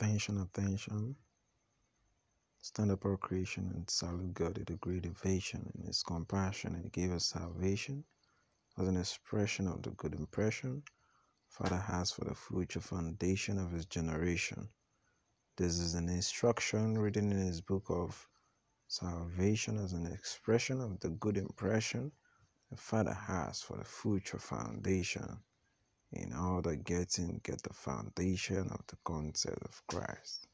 Attention, attention. Stand up, our creation, and salute God with a great ovation in His compassion and give us salvation as an expression of the good impression Father has for the future foundation of His generation. This is an instruction written in His book of salvation as an expression of the good impression the Father has for the future foundation in order getting get the foundation of the concept of Christ.